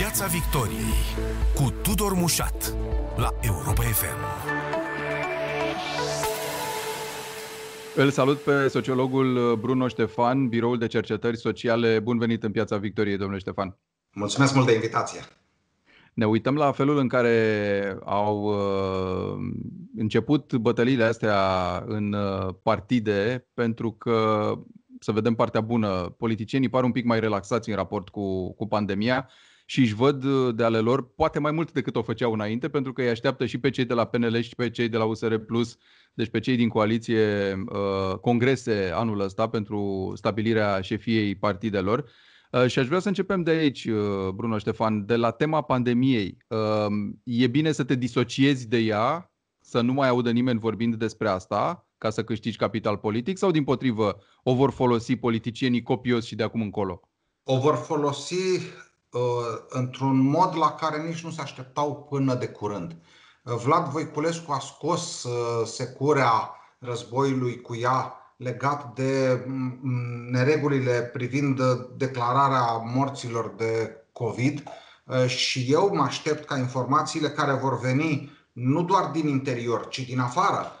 Piața Victoriei cu Tudor Mușat la Europa FM. Îl salut pe sociologul Bruno Ștefan, Biroul de Cercetări Sociale. Bun venit în Piața Victoriei, domnule Ștefan. Mulțumesc mult de invitație. Ne uităm la felul în care au uh, început bătăliile astea în uh, partide, pentru că, să vedem partea bună, politicienii par un pic mai relaxați în raport cu, cu pandemia și își văd uh, de ale lor poate mai mult decât o făceau înainte, pentru că îi așteaptă și pe cei de la PNL și pe cei de la USR Plus, deci pe cei din coaliție, uh, congrese anul ăsta pentru stabilirea șefiei partidelor. Uh, și aș vrea să începem de aici, Bruno Ștefan, de la tema pandemiei. E bine să te disociezi de ea, să nu mai audă nimeni vorbind despre asta, ca să câștigi capital politic, sau din potrivă o vor folosi politicienii copios și de acum încolo? O vor folosi Uh, într-un mod la care nici nu se așteptau până de curând. Uh, Vlad Voiculescu a scos uh, securea războiului cu ea legat de mm, neregulile privind declararea morților de COVID și eu mă aștept ca informațiile care vor veni nu doar din interior, ci din afară,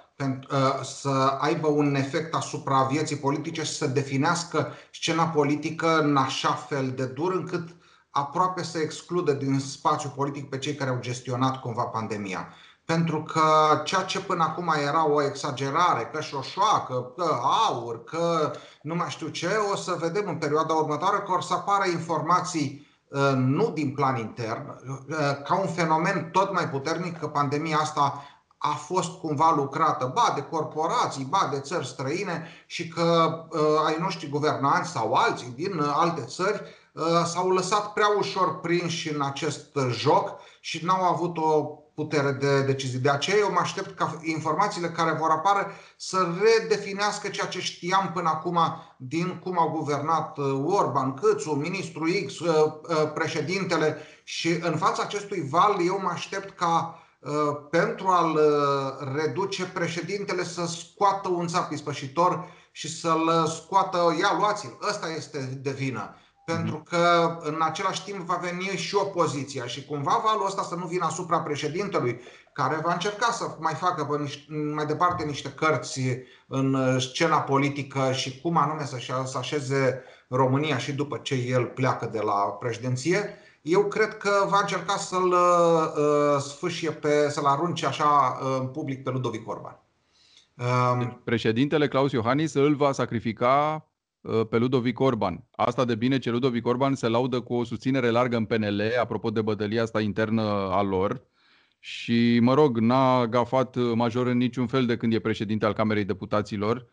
să aibă un efect asupra vieții politice și să definească scena politică în așa fel de dur încât aproape să excludă din spațiul politic pe cei care au gestionat cumva pandemia. Pentru că ceea ce până acum era o exagerare, că șoșoacă, că aur, că nu mai știu ce, o să vedem în perioada următoare că or să apară informații uh, nu din plan intern, uh, ca un fenomen tot mai puternic că pandemia asta a fost cumva lucrată, ba de corporații, ba de țări străine și că uh, ai noștri guvernanți sau alții din uh, alte țări Uh, s-au lăsat prea ușor prinși în acest joc și n-au avut o putere de decizie. De aceea eu mă aștept ca informațiile care vor apare să redefinească ceea ce știam până acum din cum au guvernat uh, Orban, Câțu, ministru X, uh, președintele și în fața acestui val eu mă aștept ca pentru a-l reduce președintele să scoată un țap ispășitor și să-l scoată, ia luați-l, ăsta este de vină pentru mhm. că în același timp va veni și opoziția și cumva valul ăsta să nu vină asupra președintelui, care va încerca să mai facă pe niște, mai departe niște cărți în scena politică și cum anume să așeze România și după ce el pleacă de la președinție, eu cred că va încerca să-l uh, sfâșie pe, să-l arunce așa uh, în public pe Ludovic Orban. Deci președintele Claus Iohannis îl va sacrifica Uh, pe Ludovic Orban. Asta de bine ce Ludovic Orban se laudă cu o susținere largă în PNL, apropo de bătălia asta internă a lor. Și, mă rog, n-a gafat major în niciun fel de când e președinte al Camerei Deputaților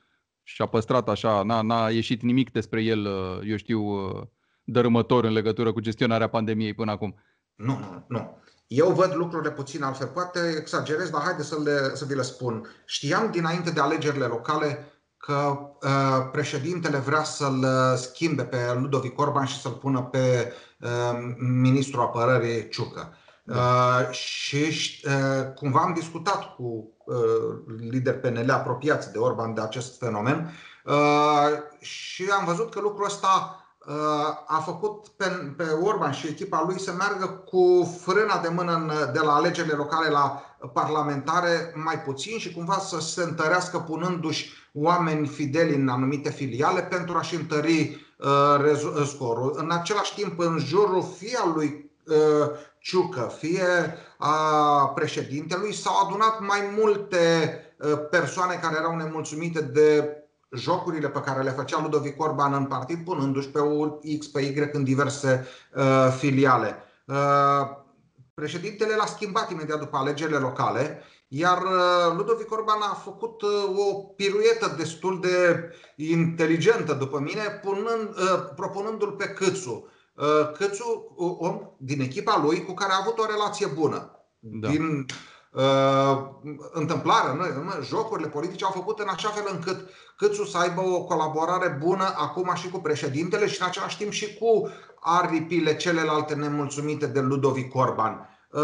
și a păstrat așa, n-a, n-a ieșit nimic despre el, uh, eu știu, uh, dărâmător în legătură cu gestionarea pandemiei până acum. Nu, nu, nu. Eu văd lucrurile puțin altfel. Poate exagerez, dar haide să, le, să vi le spun. Știam dinainte de alegerile locale că uh, președintele vrea să-l uh, schimbe pe Ludovic Orban și să-l pună pe uh, ministrul apărării Ciucă. Da. Și cumva am discutat cu lideri PNL apropiați de Orban de acest fenomen și am văzut că lucrul ăsta a făcut pe, pe Orban și echipa lui să meargă cu frâna de mână în, de la alegerile locale la parlamentare mai puțin și cumva să se întărească punându-și oameni fideli în anumite filiale pentru a-și întări uh, uh, scorul. În același timp, în jurul fie al lui uh, Ciucă, fie a președintelui, s-au adunat mai multe uh, persoane care erau nemulțumite de jocurile pe care le făcea Ludovic Orban în partid, punându-și pe X, pe Y în diverse uh, filiale. Uh, președintele l-a schimbat imediat după alegerile locale, iar uh, Ludovic Orban a făcut uh, o piruetă destul de inteligentă, după mine, punând, uh, propunându-l pe Câțu. Câțu, om din echipa lui cu care a avut o relație bună. Da. Din uh, întâmplare, nu, nu, jocurile politice au făcut în așa fel încât Câțu să aibă o colaborare bună acum și cu președintele și în același timp și cu aripile celelalte nemulțumite de Ludovic Orban. Uh,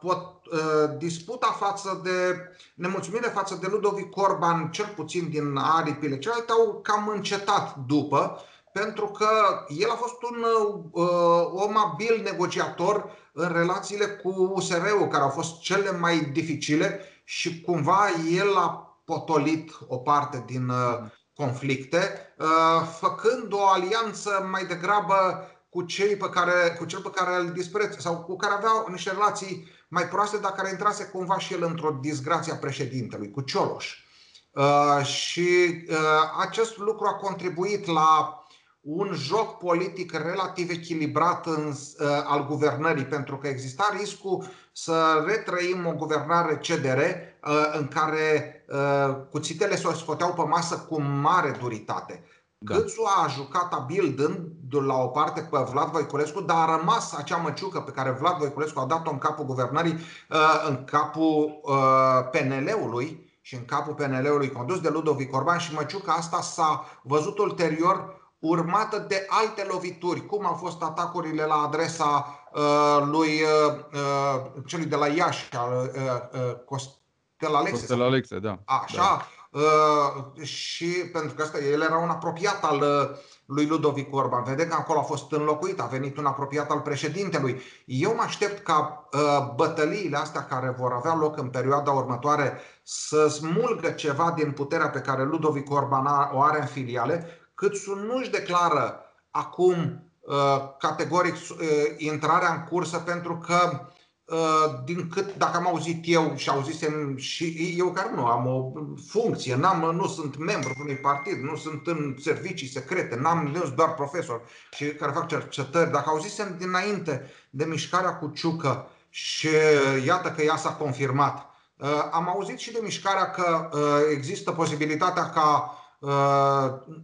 pot, uh, disputa față de nemulțumire față de Ludovic Orban, cel puțin din aripile celelalte, au cam încetat după, pentru că el a fost un uh, om abil negociator în relațiile cu USR-ul, care au fost cele mai dificile și cumva el a potolit o parte din uh, conflicte, uh, făcând o alianță mai degrabă cu, cei pe care, cu cel pe care îl dispreț sau cu care aveau niște relații mai proaste, dar care intrase cumva și el într-o disgrație a președintelui, cu Cioloș. Uh, și uh, acest lucru a contribuit la un joc politic relativ echilibrat în, uh, al guvernării, pentru că exista riscul să retrăim o guvernare CDR uh, în care uh, cuțitele se scoteau pe masă cu mare duritate. Da. Câțu a jucat abil dând la o parte pe Vlad Voiculescu, dar a rămas acea măciucă pe care Vlad Voiculescu a dat-o în capul guvernării, uh, în capul uh, PNL-ului și în capul PNL-ului condus de Ludovic Orban și măciuca asta s-a văzut ulterior urmată de alte lovituri, cum au fost atacurile la adresa uh, lui uh, uh, celui de la Iași, uh, uh, Costel Alexe. Costel Alexe, da. Așa. Da. Uh, și pentru că asta, el era un apropiat al uh, lui Ludovic Orban. Vedem că acolo a fost înlocuit, a venit un apropiat al președintelui. Eu mă aștept ca uh, bătăliile astea care vor avea loc în perioada următoare să smulgă ceva din puterea pe care Ludovic Orban o are în filiale, cât nu-și declară acum uh, categoric uh, intrarea în cursă pentru că Uh, din cât, dacă am auzit eu și auzisem și eu care nu am o funcție, n-am, nu sunt membru unui partid, nu sunt în servicii secrete, n-am, nu sunt doar profesor și care fac cercetări, dacă auzisem dinainte de mișcarea cu Ciucă și iată că ea s-a confirmat, uh, am auzit și de mișcarea că uh, există posibilitatea ca Uh,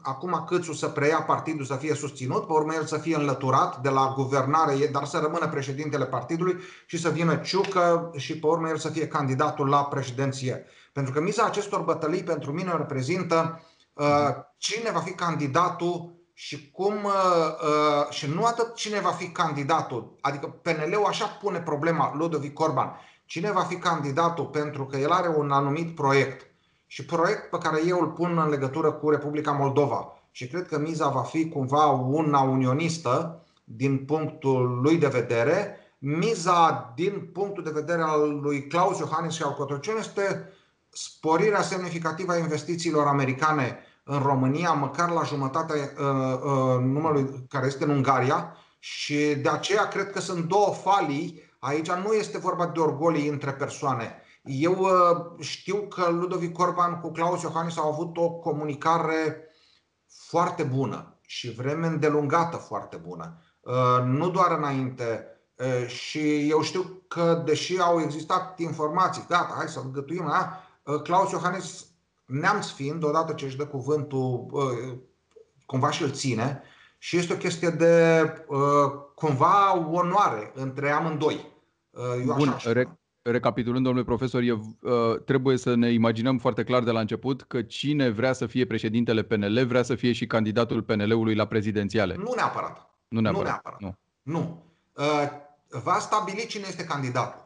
acum Câțu să preia partidul să fie susținut, pe urmă el să fie înlăturat de la guvernare, dar să rămână președintele partidului și să vină Ciucă și pe urmă el să fie candidatul la președinție. Pentru că miza acestor bătălii pentru mine reprezintă uh, cine va fi candidatul și cum uh, și nu atât cine va fi candidatul, adică PNL-ul așa pune problema Ludovic Orban, cine va fi candidatul pentru că el are un anumit proiect și proiect pe care eu îl pun în legătură cu Republica Moldova. Și cred că miza va fi cumva una unionistă din punctul lui de vedere. Miza din punctul de vedere al lui Claus Iohannis și al Cotroceni este sporirea semnificativă a investițiilor americane în România, măcar la jumătatea uh, uh, numărului care este în Ungaria și de aceea cred că sunt două falii. Aici nu este vorba de orgolii între persoane eu uh, știu că Ludovic Orban cu Claus Iohannis au avut o comunicare foarte bună și vreme îndelungată foarte bună. Uh, nu doar înainte. Uh, și eu știu că, deși au existat informații, gata, hai să gătuim, da? Claus Iohannis, neamț fiind, odată ce își dă cuvântul, cumva și îl ține, și este o chestie de cumva onoare între amândoi. Eu Bun, așa recapitulând, domnule profesor, e, uh, trebuie să ne imaginăm foarte clar de la început că cine vrea să fie președintele PNL vrea să fie și candidatul PNL-ului la prezidențiale. Nu neapărat. Nu neapărat. Nu. Neapărat. nu. nu. Uh, va stabili cine este candidatul.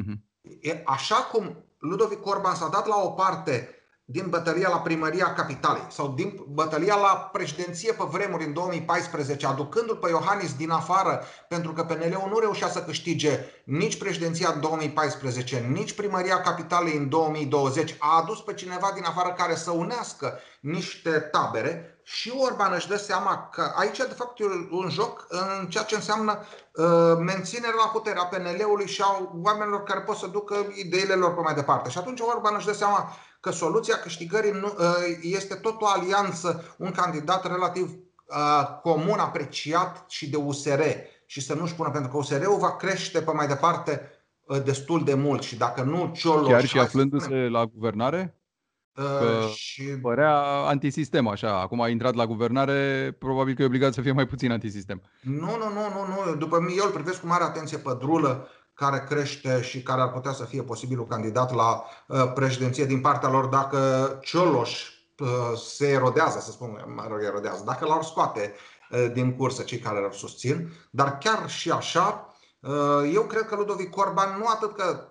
Uh-huh. E așa cum Ludovic Orban s-a dat la o parte din bătălia la primăria capitalei sau din bătălia la președinție pe vremuri în 2014, aducându-l pe Iohannis din afară, pentru că PNL-ul nu reușea să câștige nici președinția în 2014, nici primăria capitalei în 2020, a adus pe cineva din afară care să unească niște tabere și Orban își dă seama că aici de fapt e un joc în ceea ce înseamnă uh, menținerea la putere a PNL-ului și a oamenilor care pot să ducă ideile lor pe mai departe. Și atunci Orban își dă seama că soluția câștigării nu, ă, este tot o alianță, un candidat relativ ă, comun, apreciat și de USR și să nu-și pună, pentru că USR-ul va crește pe mai departe ă, destul de mult și dacă nu Cioloș... Chiar și aflându-se la guvernare? Că și... părea antisistem așa. Acum a intrat la guvernare, probabil că e obligat să fie mai puțin antisistem. Nu, nu, nu, nu, nu. După mine eu îl privesc cu mare atenție pe Drulă care crește și care ar putea să fie posibilul candidat la uh, președinție din partea lor dacă Cioloș uh, se erodează, să spun, mă rog, erodează, dacă l-ar scoate uh, din cursă cei care îl susțin. Dar chiar și așa, eu cred că Ludovic Orban nu atât că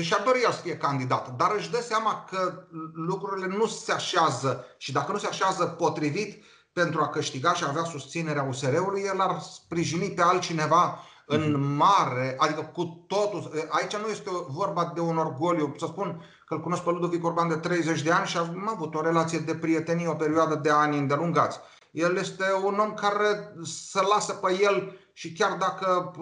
și-ar dori să fie candidat, dar își dă seama că lucrurile nu se așează și dacă nu se așează potrivit, pentru a câștiga și a avea susținerea USR-ului, el ar sprijini pe altcineva în mhm. mare, adică cu totul. Aici nu este vorba de un orgoliu. Să spun că îl cunosc pe Ludovic Orban de 30 de ani și am avut o relație de prietenie o perioadă de ani îndelungați. El este un om care se lasă pe el și chiar dacă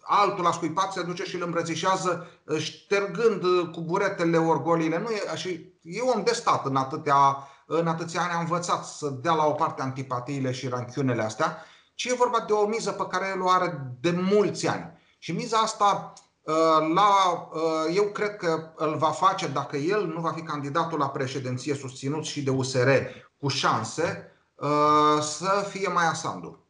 altul la scuipat se duce și îl îmbrățișează ștergând cu buretele orgoliile. Nu e, și e om de stat în atâtea, în atâția ani a învățat să dea la o parte antipatiile și ranchiunele astea, ci e vorba de o miză pe care el o are de mulți ani. Și miza asta la, eu cred că îl va face dacă el nu va fi candidatul la președinție susținut și de USR cu șanse să fie mai Sandu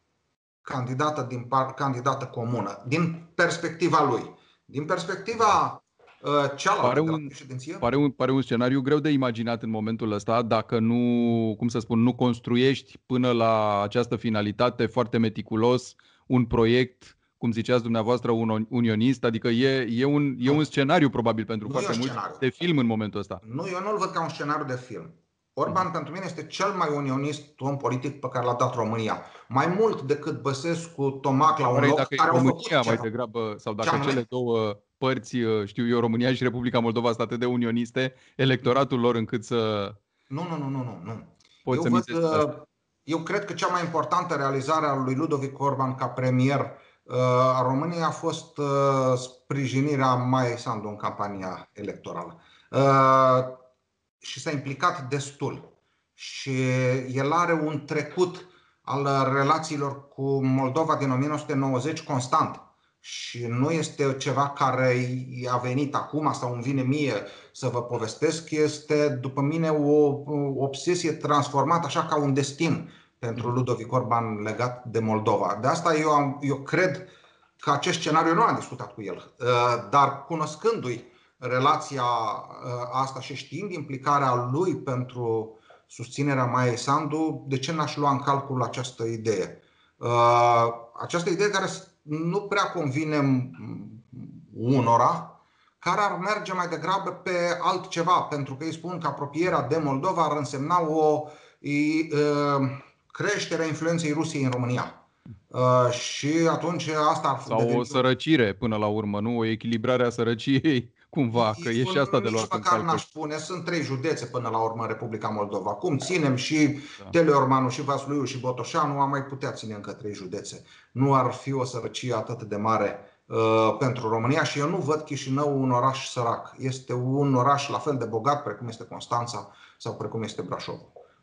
candidată, din par, candidată comună, din perspectiva lui. Din perspectiva uh, cealaltă pare un, președinție? Pare un, pare un scenariu greu de imaginat în momentul ăsta dacă nu, cum să spun, nu construiești până la această finalitate foarte meticulos un proiect cum ziceați dumneavoastră, un unionist, adică e, e, un, e un scenariu probabil pentru nu foarte mult de film în momentul ăsta. Nu, eu nu-l văd ca un scenariu de film. Orban pentru mine este cel mai unionist om politic pe care l-a dat România. Mai mult decât Băsescu, Tomac la un Vrei loc dacă care România mai degrabă, sau dacă Ce cele două părți, uh, știu eu, România și Republica Moldova sunt atât de unioniste, electoratul lor încât să... Nu, nu, nu, nu, nu. nu. eu, să văd, uh, eu cred că cea mai importantă realizare a lui Ludovic Orban ca premier uh, a României a fost sprijinirea mai Sandu în campania electorală și s-a implicat destul. Și el are un trecut al relațiilor cu Moldova din 1990 constant. Și nu este ceva care i-a venit acum sau îmi vine mie să vă povestesc, este după mine o obsesie transformată așa ca un destin pentru Ludovic Orban legat de Moldova. De asta eu, am, eu cred că acest scenariu nu am discutat cu el, uh, dar cunoscându-i relația ă, asta și știind implicarea lui pentru susținerea Maiei Sandu, de ce n-aș lua în calcul această idee? Ă, această idee care nu prea convine unora, care ar merge mai degrabă pe altceva, pentru că ei spun că apropierea de Moldova ar însemna o ă, creștere a influenței Rusiei în România. Și atunci asta ar fi. Sau o sărăcire până la urmă, nu? O echilibrare a sărăciei cumva, că e și asta de luat în calcul. n-aș spune, sunt trei județe până la urmă în Republica Moldova. Cum ținem și da. Teleormanu, și Vasluiu, și Botoșanu, am mai putea ține încă trei județe. Nu ar fi o sărăcie atât de mare uh, pentru România și eu nu văd Chișinău un oraș sărac. Este un oraș la fel de bogat precum este Constanța sau precum este Brașov.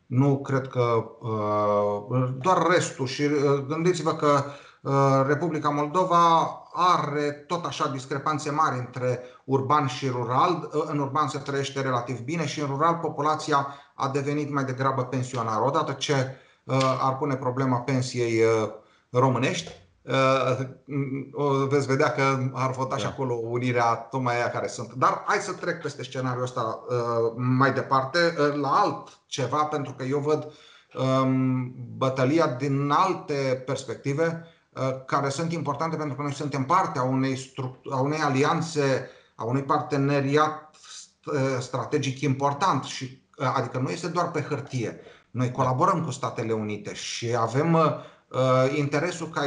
Nu cred că uh, doar restul și uh, gândiți-vă că uh, Republica Moldova are tot așa discrepanțe mari între urban și rural. În urban se trăiește relativ bine și în rural populația a devenit mai degrabă pensionară. Odată ce uh, ar pune problema pensiei uh, românești, uh, veți vedea că ar vota și da. acolo unirea tocmai aia care sunt. Dar hai să trec peste scenariul ăsta mai departe la alt ceva, pentru că eu văd um, bătălia din alte perspective Uh, care sunt importante pentru că noi suntem parte a unei, a unei alianțe, a unui parteneriat uh, strategic important și uh, adică nu este doar pe hârtie. Noi colaborăm cu Statele Unite și avem uh, interesul ca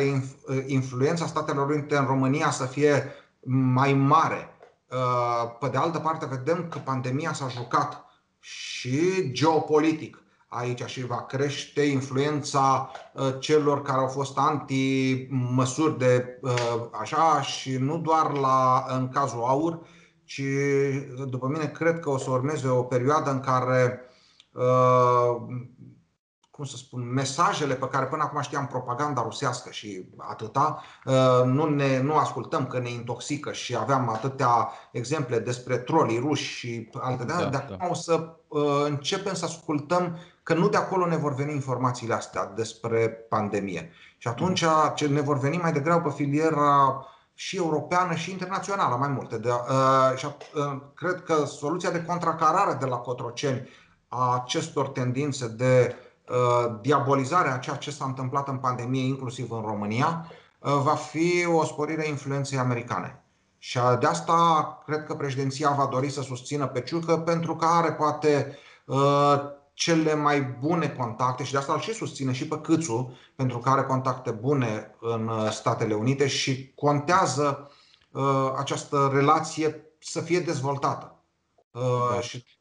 influența Statelor Unite în România să fie mai mare. Uh, pe de altă parte, vedem că pandemia s-a jucat și geopolitic aici și va crește influența uh, celor care au fost anti-măsuri de uh, așa și nu doar la, în cazul aur, ci după mine cred că o să urmeze o perioadă în care uh, cum să spun, mesajele pe care până acum știam propaganda rusească și atâta, nu, ne, nu ascultăm că ne intoxică și aveam atâtea exemple despre trolii ruși și alte de, da, de acum da. o să începem să ascultăm că nu de acolo ne vor veni informațiile astea despre pandemie. Și atunci ce ne vor veni mai degrabă pe filiera și europeană și internațională, mai multe. De, uh, și, uh, cred că soluția de contracarare de la Cotroceni a acestor tendințe de uh, diabolizare a ceea ce s-a întâmplat în pandemie, inclusiv în România, uh, va fi o sporire a influenței americane. Și de asta cred că președinția va dori să susțină pe Ciucă pentru că are poate uh, cele mai bune contacte și de asta îl și susține și pe Câțu, pentru că are contacte bune în uh, Statele Unite și contează uh, această relație să fie dezvoltată. Uh, da. Și, da.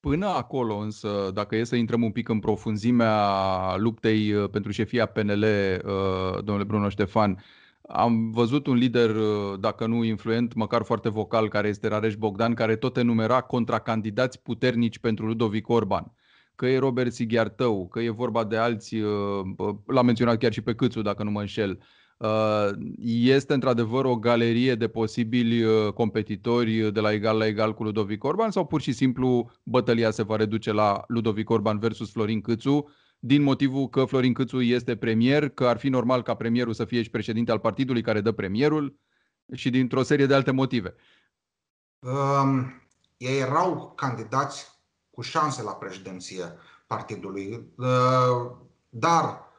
Până acolo, însă, dacă e să intrăm un pic în profunzimea luptei uh, pentru șefia PNL, uh, domnule Bruno Ștefan, am văzut un lider, dacă nu influent, măcar foarte vocal, care este Rareș Bogdan, care tot enumera contracandidați puternici pentru Ludovic Orban. Că e Robert Sighiartău, că e vorba de alții, l-a menționat chiar și pe Câțu, dacă nu mă înșel. Este într-adevăr o galerie de posibili competitori de la egal la egal cu Ludovic Orban sau pur și simplu bătălia se va reduce la Ludovic Orban versus Florin Câțu din motivul că Florin Câțu este premier, că ar fi normal ca premierul să fie și președinte al partidului care dă premierul și dintr-o serie de alte motive. Um, ei erau candidați cu șanse la președinție partidului, uh, dar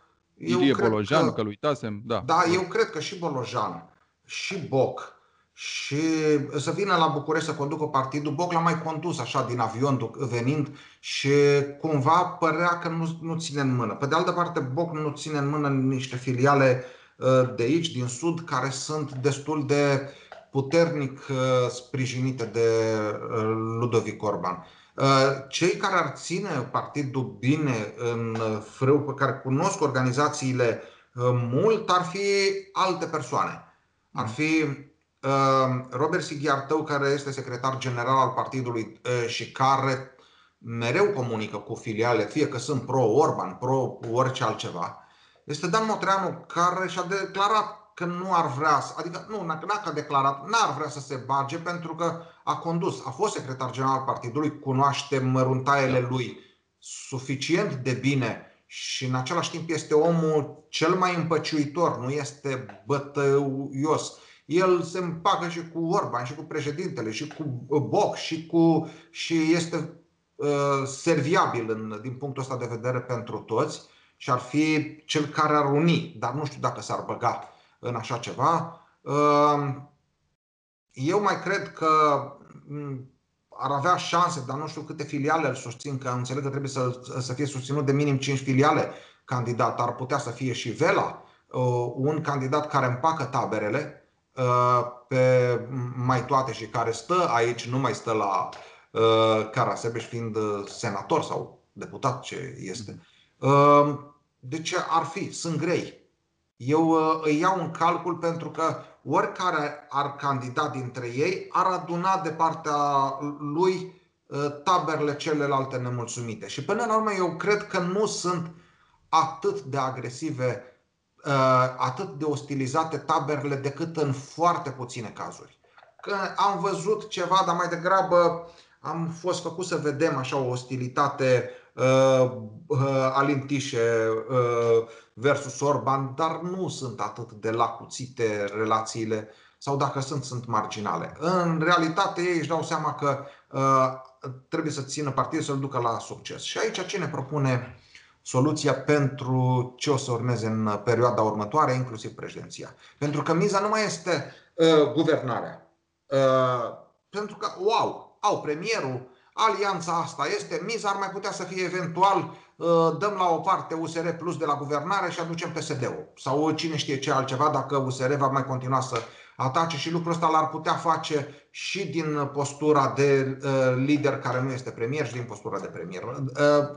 Ilie eu Bolojan, că, că uitasem, da. Da, eu cred că și Bolojan și Boc și să vină la București să conducă partidul. Boc l-a mai condus așa din avion venind și cumva părea că nu, nu ține în mână. Pe de altă parte, Boc nu ține în mână niște filiale uh, de aici, din sud, care sunt destul de puternic uh, sprijinite de uh, Ludovic Orban. Cei care ar ține partidul bine în frâu, pe care cunosc organizațiile mult, ar fi alte persoane. Ar fi Ehm, Robert Sighiartău, care este secretar general al partidului și care mereu comunică cu filiale, fie că sunt pro-Orban, pro-orice altceva, este Dan Motreanu, care și-a declarat că nu ar vrea, adică nu, dacă a declarat, n-ar vrea să se bage pentru că a condus, a fost secretar general al partidului, cunoaște măruntaiele da. lui suficient de bine și în același timp este omul cel mai împăciuitor, nu este bătăios el se împacă și cu Orban, și cu președintele, și cu uh, Boc, și, cu, și este uh, serviabil în, din punctul ăsta de vedere pentru toți și ar fi cel care ar uni, dar nu știu dacă s-ar băga în așa ceva. Uh, eu mai cred că mm, ar avea șanse, dar nu știu câte filiale îl susțin, că înțeleg că trebuie să, să fie susținut de minim 5 filiale candidat. Ar putea să fie și Vela, uh, un candidat care împacă taberele, Uh, pe mai toate și care stă aici, nu mai stă la uh, Carasebeș fiind uh, senator sau deputat ce este. De ce ar fi? Sunt grei. Eu îi iau în calcul pentru că oricare ar candida dintre ei ar aduna de partea lui taberele celelalte nemulțumite. Și până la urmă eu cred că nu sunt atât de agresive Uh, atât de ostilizate taberele decât în foarte puține cazuri. Că am văzut ceva, dar mai degrabă am fost făcut să vedem așa o ostilitate uh, uh, alintișe uh, versus Orban, dar nu sunt atât de lacuțite relațiile sau dacă sunt, sunt marginale. În realitate ei își dau seama că uh, trebuie să țină partidul să-l ducă la succes. Și aici cine propune soluția pentru ce o să urmeze în perioada următoare, inclusiv președinția. Pentru că miza nu mai este uh, guvernarea. Uh, pentru că, wow, au premierul, alianța asta este, miza ar mai putea să fie eventual uh, dăm la o parte USR Plus de la guvernare și aducem PSD-ul. Sau cine știe ce altceva dacă USR va mai continua să atace și lucrul ăsta l-ar putea face și din postura de uh, lider care nu este premier și din postura de premier. Uh,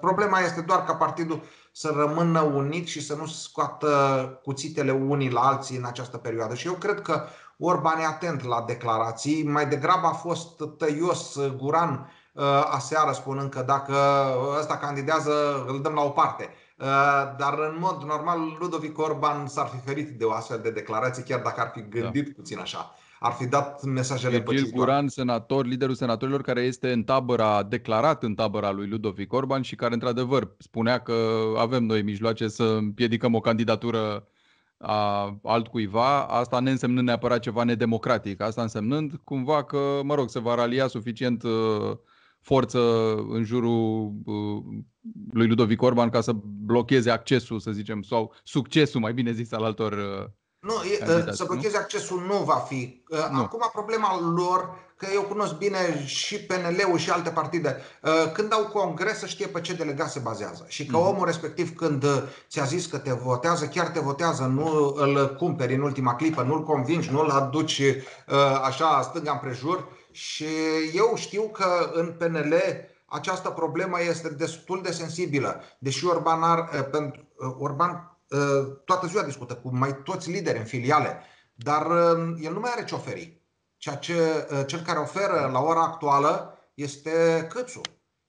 problema este doar ca partidul să rămână unit și să nu scoată cuțitele unii la alții în această perioadă. Și eu cred că Orban e atent la declarații, mai degrabă a fost tăios Guran uh, aseară spunând că dacă ăsta candidează îl dăm la o parte. Uh, dar în mod normal Ludovic Orban s-ar fi ferit de o astfel de declarație, chiar dacă ar fi gândit da. puțin așa. Ar fi dat mesajele Virgil Guran, senator, liderul senatorilor, care este în tabăra, declarat în tabăra lui Ludovic Orban și care, într-adevăr, spunea că avem noi mijloace să împiedicăm o candidatură a altcuiva, asta ne însemnând neapărat ceva nedemocratic, asta însemnând cumva că, mă rog, se va ralia suficient uh, forță în jurul uh, lui Ludovic Orban ca să blocheze accesul, să zicem, sau succesul, mai bine zis, al altor uh, Nu, să blocheze accesul nu va fi. Nu. Acum problema lor că eu cunosc bine și PNL-ul și alte partide, uh, când au congres să știe pe ce delegat se bazează. Și că mhm. omul respectiv când uh, ți-a zis că te votează, chiar te votează, nu îl cumperi în ultima clipă, nu-l convingi, nu-l aduci uh, așa stânga împrejur. Și eu știu că în PNL această problemă este destul de sensibilă. Deși Orban, ar, pentru, Orban toată ziua discută cu mai toți lideri în filiale, dar el nu mai are ce oferi. Ceea ce uh, cel care oferă la ora actuală este Câțu.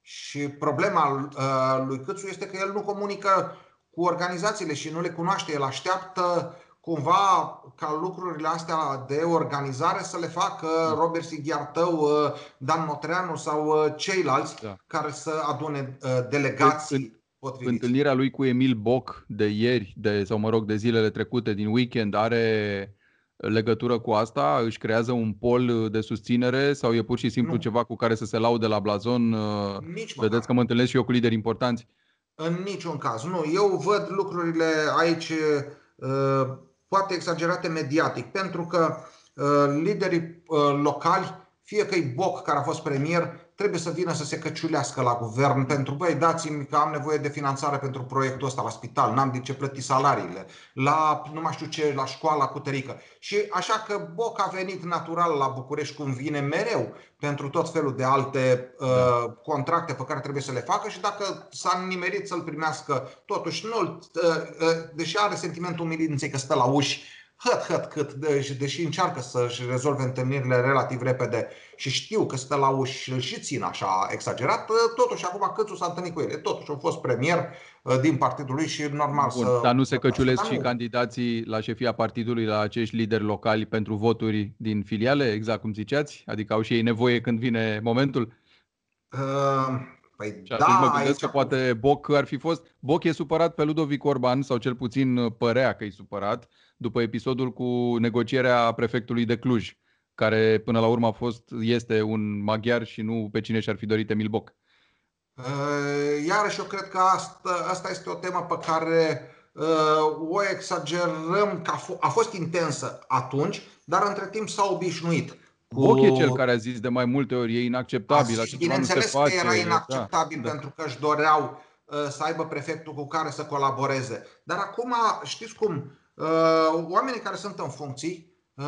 Și problema uh, lui Câțu este că el nu comunică cu organizațiile și nu le cunoaște. El așteaptă cumva ca lucrurile astea de organizare să le facă Robert Sighiartău, uh, Dan Motreanu sau ceilalți da. care să adune delegații. Potriviți. Întâlnirea lui cu Emil Boc de ieri, de, sau mă rog, de zilele trecute din weekend, are legătură cu asta? Își creează un pol de susținere sau e pur și simplu nu. ceva cu care să se laude la blazon? Nici Vedeți măcar. că mă întâlnesc și eu cu lideri importanți. În niciun caz. Nu, eu văd lucrurile aici uh, poate exagerate mediatic, pentru că uh, liderii uh, locali, fie că e Boc care a fost premier, trebuie să vină să se căciulească la guvern pentru, băi, dați-mi că am nevoie de finanțare pentru proiectul ăsta la spital, n-am de ce plăti salariile, la nu mai știu ce, la școala cu tărică. Și așa că Boc a venit natural la București cum vine mereu pentru tot felul de alte uh, da. contracte pe care trebuie să le facă și dacă s-a nimerit să-l primească, totuși nu, uh, uh, deși are sentimentul umilinței că stă la uși, hăt, hăt, cât, deși încearcă să-și rezolve întâlnirile relativ repede și știu că stă la uși și îl și țin așa exagerat, totuși acum Câțu s-a întâlnit cu ele. Totuși a fost premier uh, din partidul lui și normal Bun, să... Dar nu se căciulesc și nu. candidații la șefia partidului, la acești lideri locali pentru voturi din filiale, exact cum ziceați? Adică au și ei nevoie când vine momentul? Uh... Păi și da, mă gândesc că poate Boc ar fi fost... Boc e supărat pe Ludovic Orban, sau cel puțin părea că e supărat, după episodul cu negocierea prefectului de Cluj, care până la urmă a fost, este un maghiar și nu pe cine și-ar fi dorit Emil Boc. Uh, iarăși eu cred că asta, asta este o temă pe care uh, o exagerăm, că a, f- a fost intensă atunci, dar între timp s-a obișnuit. Cu... Boc e cel care a zis de mai multe ori, e inacceptabil. Așa bineînțeles că face, era inacceptabil da. pentru că își doreau uh, să aibă prefectul cu care să colaboreze. Dar acum, știți cum, Uh, oamenii care sunt în funcții uh,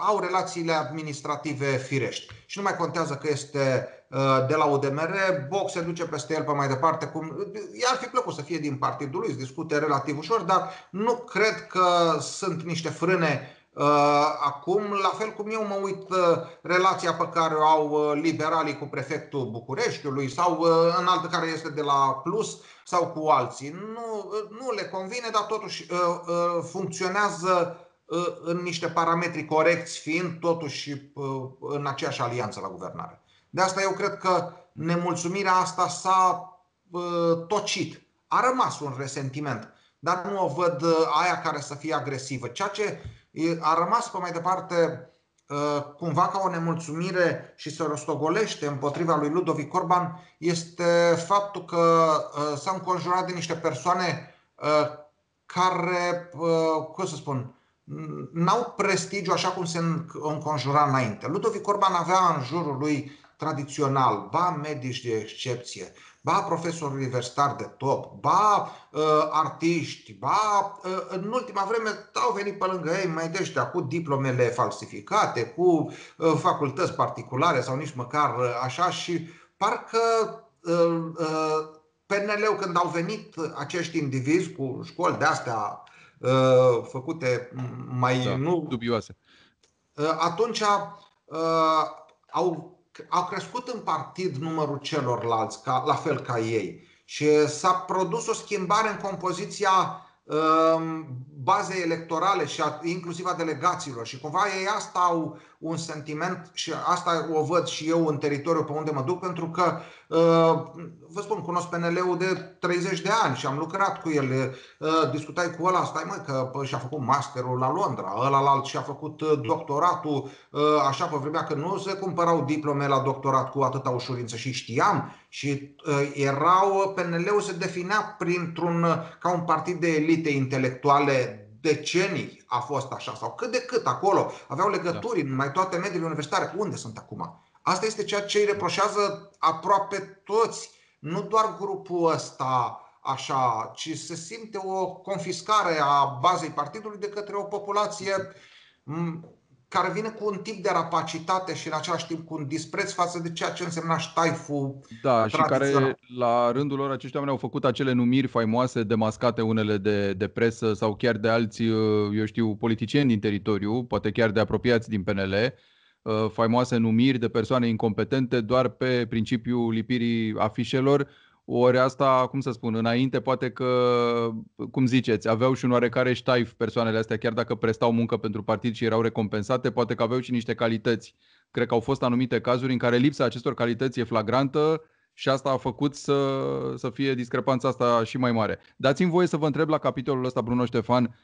au relațiile administrative firești și nu mai contează că este uh, de la UDMR, Boc se duce peste el pe mai departe. Cum... I-ar fi plăcut să fie din partidul lui, se discute relativ ușor, dar nu cred că sunt niște frâne acum, la fel cum eu mă uit relația pe care o au liberalii cu prefectul Bucureștiului sau în altă care este de la Plus, sau cu alții. Nu, nu le convine, dar totuși uh, uh, funcționează uh, în niște parametri corecți, fiind totuși în aceeași alianță la guvernare. De asta eu cred că nemulțumirea asta s-a tocit. A rămas un resentiment, dar nu o văd aia care să fie agresivă. Ceea ce a rămas pe mai departe Uh, cumva ca o nemulțumire și se rostogolește împotriva lui Ludovic Orban este faptul că uh, s-a înconjurat de niște persoane uh, care, cum să spun, n-au prestigiu așa cum se înconjura înainte. Ludovic Orban avea în jurul lui tradițional, ba medici de excepție, ba profesori universitari de top, ba uh, artiști, ba uh, în ultima vreme au venit pe lângă ei mai deștea cu diplomele falsificate, cu uh, facultăți particulare sau nici măcar uh, așa și parcă uh, uh, PNL-ul când au venit acești indivizi cu școli de astea uh, făcute mai da, nu dubioase. Uh, atunci uh, au au crescut în partid numărul celorlalți, ca, la fel ca ei. Și s-a produs o schimbare în compoziția um, bazei electorale și a, inclusiv a delegațiilor. Și cumva ei asta au un sentiment și asta o văd și eu în teritoriul pe unde mă duc, pentru că, uh, vă spun, cunosc PNL-ul de 30 de ani și am lucrat cu el. Uh, discutai cu ăla, stai mă, că și-a făcut masterul la Londra, ăla alt și-a făcut uh, doctoratul, așa pe vremea că nu se cumpărau diplome la doctorat cu atâta ușurință și știam și erau, PNL-ul se definea printr-un, ca un partid de elite intelectuale decenii a fost așa sau cât de cât acolo aveau legături da. în mai toate mediile universitare. Unde sunt acum? Asta este ceea ce îi reproșează aproape toți, nu doar grupul ăsta așa, ci se simte o confiscare a bazei partidului de către o populație care vine cu un tip de rapacitate și în același timp cu un dispreț față de ceea ce însemna ștaiful Da, și care la rândul lor acești oameni au făcut acele numiri faimoase demascate unele de, de presă sau chiar de alți, eu știu, politicieni din teritoriu, poate chiar de apropiați din PNL, uh, faimoase numiri de persoane incompetente doar pe principiul lipirii afișelor ori asta, cum să spun, înainte poate că, cum ziceți, aveau și un oarecare ștaif persoanele astea, chiar dacă prestau muncă pentru partid și erau recompensate, poate că aveau și niște calități. Cred că au fost anumite cazuri în care lipsa acestor calități e flagrantă și asta a făcut să, să fie discrepanța asta și mai mare. Dați-mi voie să vă întreb la capitolul ăsta, Bruno Ștefan,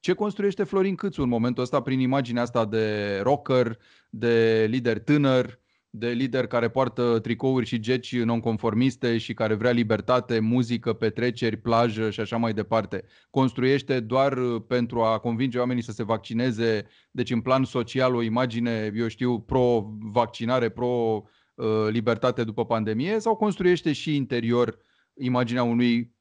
ce construiește Florin Câțu în momentul ăsta prin imaginea asta de rocker, de lider tânăr, de lider care poartă tricouri și geci nonconformiste și care vrea libertate, muzică, petreceri, plajă și așa mai departe. Construiește doar uh, pentru a convinge oamenii să se vaccineze, deci în plan social o imagine, eu știu, pro-vaccinare, pro-libertate după pandemie sau construiește și interior imaginea unui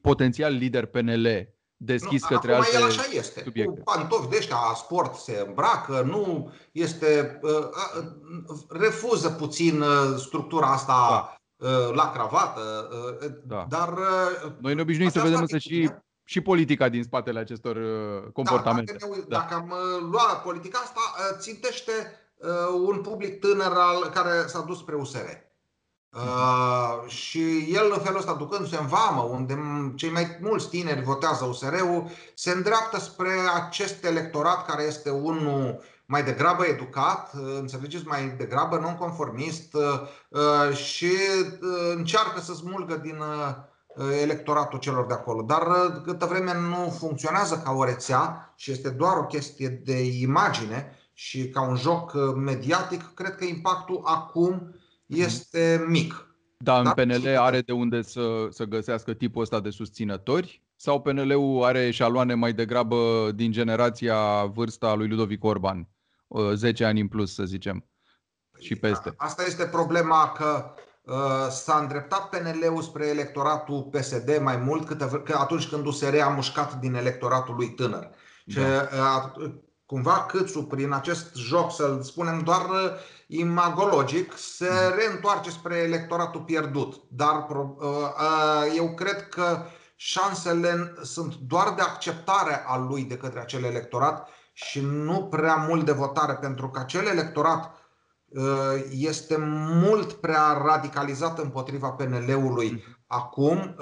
potențial lider PNL deschis nu, către alte el așa este. Subiecte. Cu pantofi de ăștia, sport se îmbracă, nu este. Uh, uh, refuză puțin uh, structura asta da. uh, la cravată. Uh, da. Dar. Uh, Noi ne obișnuim să vedem însă și, și politica din spatele acestor uh, comportamente. Da, dacă, ne, da. dacă am uh, luat politica asta, uh, țintește uh, un public tânăr al, care s-a dus spre USR. Uh, și el în felul ăsta, ducându-se în vamă, unde cei mai mulți tineri votează USR-ul, se îndreaptă spre acest electorat care este unul mai degrabă educat, uh, înțelegeți, mai degrabă nonconformist uh, uh, și încearcă să smulgă din electoratul celor de acolo. Dar câtă vreme nu funcționează ca o rețea și este doar o chestie de imagine și ca un joc mediatic, cred că impactul acum este mic. Da, în PNL are de unde să, să găsească tipul ăsta de susținători? Sau PNL-ul are eșaloane mai degrabă din generația vârsta lui Ludovic Orban? 10 ani în plus, să zicem, și păi, peste. Asta este problema că uh, s-a îndreptat PNL-ul spre electoratul PSD mai mult cât atunci când USR a mușcat din electoratul lui tânăr. Da. uh, cumva Câțu, prin acest joc, să-l spunem doar uh, imagologic, se mhm. reîntoarce spre electoratul pierdut. Dar uh, uh, eu cred că șansele sunt doar de acceptare a lui de către acel electorat și nu prea mult de votare, pentru că acel electorat este mult prea radicalizat împotriva PNL-ului mhm. acum,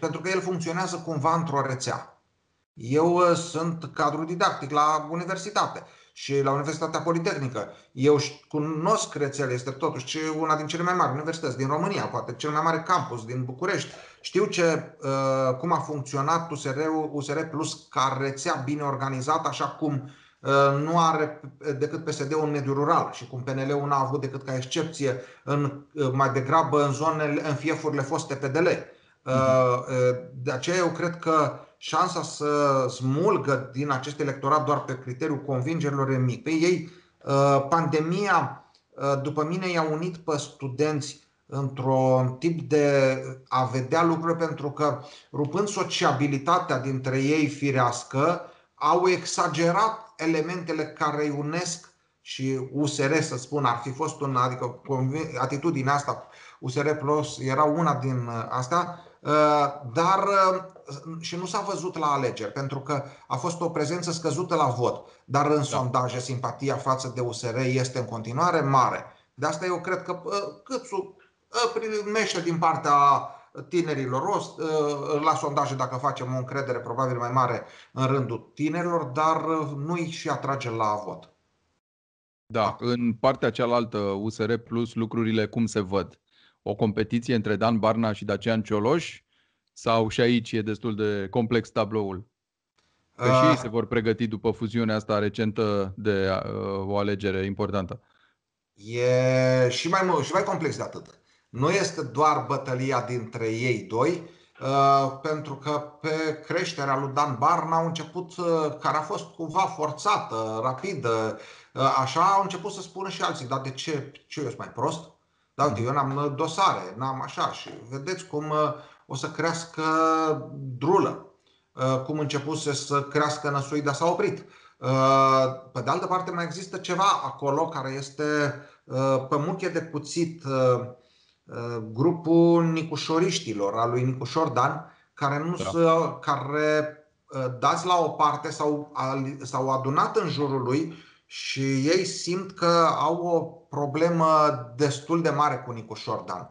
pentru că el funcționează cumva într-o rețea. Eu uh, sunt cadru didactic la universitate și la Universitatea Politehnică. Eu cunosc rețele, este totuși una din cele mai mari universități din România, poate cel mai mare campus din București. Știu ce, uh, cum a funcționat USR, USR Plus ca rețea bine organizată, așa cum uh, nu are decât PSD-ul în mediul rural și cum PNL-ul n-a avut decât ca excepție în, mai degrabă în zonele, în fiefurile foste PDL. Mhm. De aceea eu cred că șansa să smulgă din acest electorat doar pe criteriul convingerilor e mic. Pe ei, uh, pandemia, uh, după mine, i-a unit pe studenți într-un tip de a vedea lucruri pentru că, rupând sociabilitatea dintre ei firească, au exagerat elementele care îi unesc și USR, să spun, ar fi fost un, adică atitudinea asta, USR Plus era una din asta, uh, dar și nu s-a văzut la alegeri, pentru că a fost o prezență scăzută la vot, dar în da. sondaje simpatia față de USR este în continuare mare. De asta eu cred că Câțu primește din partea tinerilor rost, la sondaje dacă facem o încredere probabil mai mare în rândul tinerilor, dar nu îi și atrage la vot. Da, în partea cealaltă USR Plus lucrurile cum se văd? O competiție între Dan Barna și Dacian Cioloș sau și aici e destul de complex tabloul? Că uh, și ei se vor pregăti după fuziunea asta recentă de uh, o alegere importantă. E și mai, și mai complex de atât. Nu este doar bătălia dintre ei doi. pentru că pe creșterea lui Dan Barna au început, care a fost cumva forțată, rapidă, așa au început să spună și alții, dar de ce, ce eu sunt mai prost? Da, uite, eu n-am dosare, n-am așa și vedeți cum o să crească drulă, cum începuse să crească năsui, dar s-a oprit. Pe de altă parte mai există ceva acolo care este pe muche de cuțit grupul nicușoriștilor, al lui Nicușor Dan, care, nu da. să, care dați la o parte sau s-au adunat în jurul lui și ei simt că au o problemă destul de mare cu Nicu Șordan.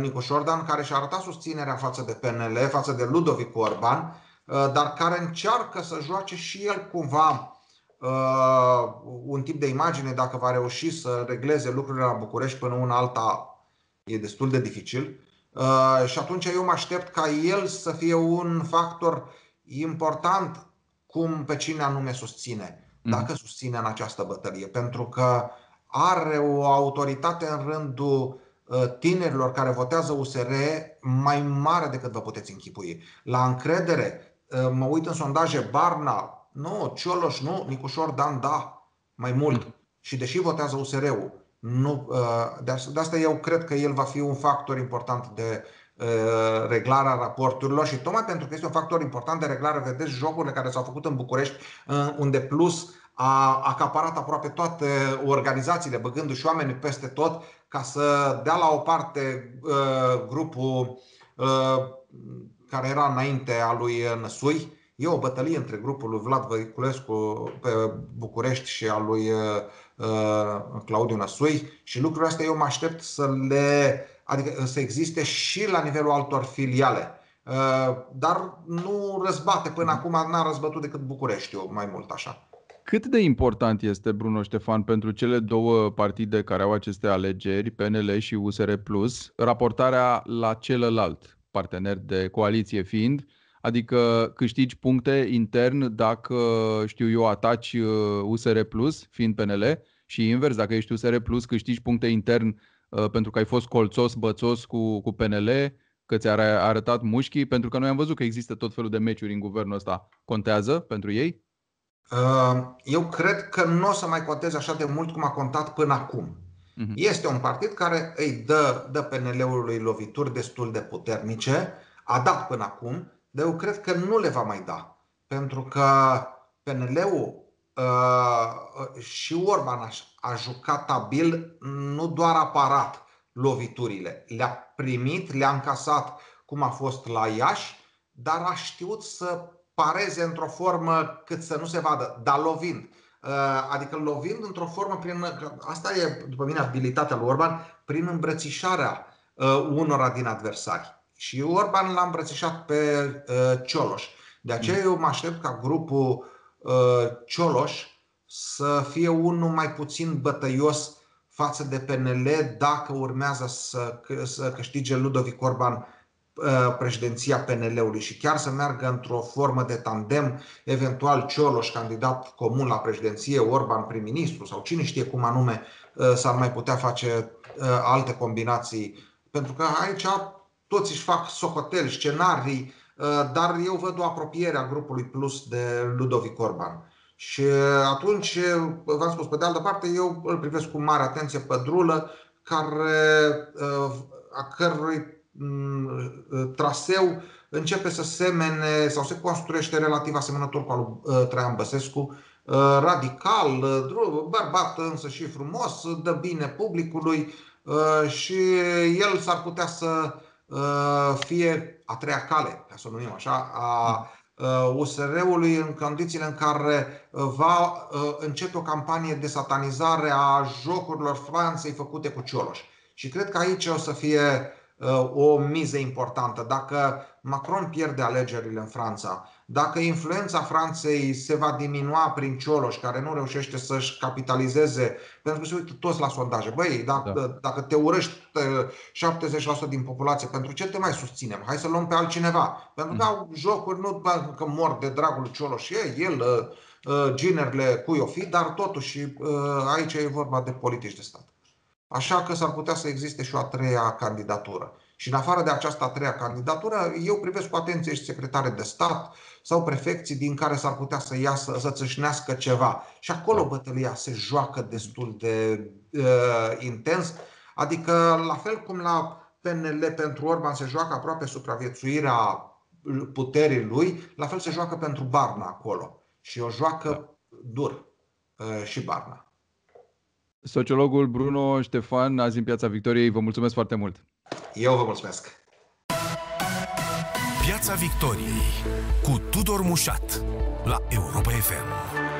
Nicu Șordan care și-a arătat susținerea față de PNL, față de Ludovic Orban, uh, dar care încearcă să joace și el cumva uh, un tip de imagine, dacă va reuși să regleze lucrurile la București până una alta, e destul de dificil. Uh, și atunci eu mă aștept ca el să fie un factor important cum pe cine anume susține dacă susține în această bătălie, pentru că are o autoritate în rândul uh, tinerilor care votează USR mai mare decât vă puteți închipui. La încredere, uh, mă uit în sondaje, Barna, nu, Cioloș, nu, Nicușor Dan, da, mai mult. Și deși votează USR-ul, nu, uh, de asta eu cred că el va fi un factor important de reglarea raporturilor și tocmai pentru că este un factor important de reglare, vedeți jocurile care s-au făcut în București, unde Plus a acaparat aproape toate organizațiile, băgându-și oamenii peste tot ca să dea la o parte uh, grupul uh, care era înainte a lui Năsui. E o bătălie între grupul lui Vlad Văiculescu pe București și a lui uh, Claudiu Năsui și lucrurile astea eu mă aștept să le adică să existe și la nivelul altor filiale. Dar nu răzbate până acum, n-a răzbătut decât Bucureștiul mai mult așa. Cât de important este, Bruno Ștefan, pentru cele două partide care au aceste alegeri, PNL și USR Plus, raportarea la celălalt partener de coaliție fiind, adică câștigi puncte intern dacă, știu eu, ataci USR uh, Plus, fiind PNL, și invers, dacă ești USR Plus, câștigi puncte intern uh, pentru că ai fost colțos, bățos cu, cu PNL, că ți-a arătat mușchii, pentru că noi am văzut că există tot felul de meciuri în guvernul ăsta. Contează pentru ei? Ehm, eu cred că nu o să mai conteze așa de mult cum a contat până acum. Uh-huh. Este un partid care îi dă, dă PNL-ului lovituri destul de puternice, a dat până acum, dar eu cred că nu le va mai da. Pentru că PNL-ul uh, și Orban a, a jucat abil nu doar aparat loviturile, le-a primit, le-a încasat cum a fost la Iași, dar a știut să pareze într-o formă cât să nu se vadă, dar lovind. Uh, adică lovind într-o formă prin. Asta e, după mine, abilitatea lui Orban, prin îmbrățișarea uh, unora din adversari. Și Orban l-a îmbrățișat pe uh, Cioloș. De aceea eu mă aștept ca grupul Cioloș să fie unul mai puțin bătăios față de PNL dacă urmează să, să câștige Ludovic Orban Uh, președinția PNL-ului și chiar să meargă într-o formă de tandem, eventual Cioloș candidat comun la președinție, Orban prim-ministru sau cine știe cum anume uh, s-ar mai putea face uh, alte combinații. Pentru că aici toți își fac socoteli, scenarii, dar eu văd o apropiere a grupului Plus de Ludovic Orban. Și atunci, v-am spus, pe de altă parte, eu îl privesc cu mare atenție pe Drulă, care, a cărui Mm, traseu începe să semene sau se construiește relativ asemănător cu al lui uh, Traian Băsescu, uh, radical, uh, bărbat însă și frumos, dă bine publicului și el s-ar putea să fie a treia cale, ca să o numim așa, a USR-ului în condițiile în care va începe o campanie de satanizare a jocurilor Franței făcute cu Cioloș. Și cred că aici o să fie Uh, o miză importantă. Dacă Macron pierde alegerile în Franța, dacă influența Franței se va diminua prin Cioloș, care nu reușește să-și capitalizeze, pentru că se uită toți la sondaje. Băi, dacă, da. dacă te urăști 70% din populație, pentru ce te mai susținem? Hai să luăm pe altcineva. Pentru că mm. au jocuri, nu că mor de dragul Cioloș, e el, uh, uh, ginerile cui o fi, dar totuși aici e vorba de politici de stat. Așa că s-ar putea să existe și o a treia candidatură. Și în afară de această a treia candidatură, eu privesc cu atenție și secretare de stat sau prefecții din care s-ar putea să iasă, să țâșnească ceva. Și acolo bătălia se joacă destul de uh, intens. Adică, la fel cum la PNL pentru Orban se joacă aproape supraviețuirea puterii lui, la fel se joacă pentru Barna acolo. Și o joacă da. dur uh, și Barna. Sociologul Bruno Ștefan, azi în Piața Victoriei, vă mulțumesc foarte mult! Eu vă mulțumesc! Piața Victoriei cu Tudor Mușat la Europa FM.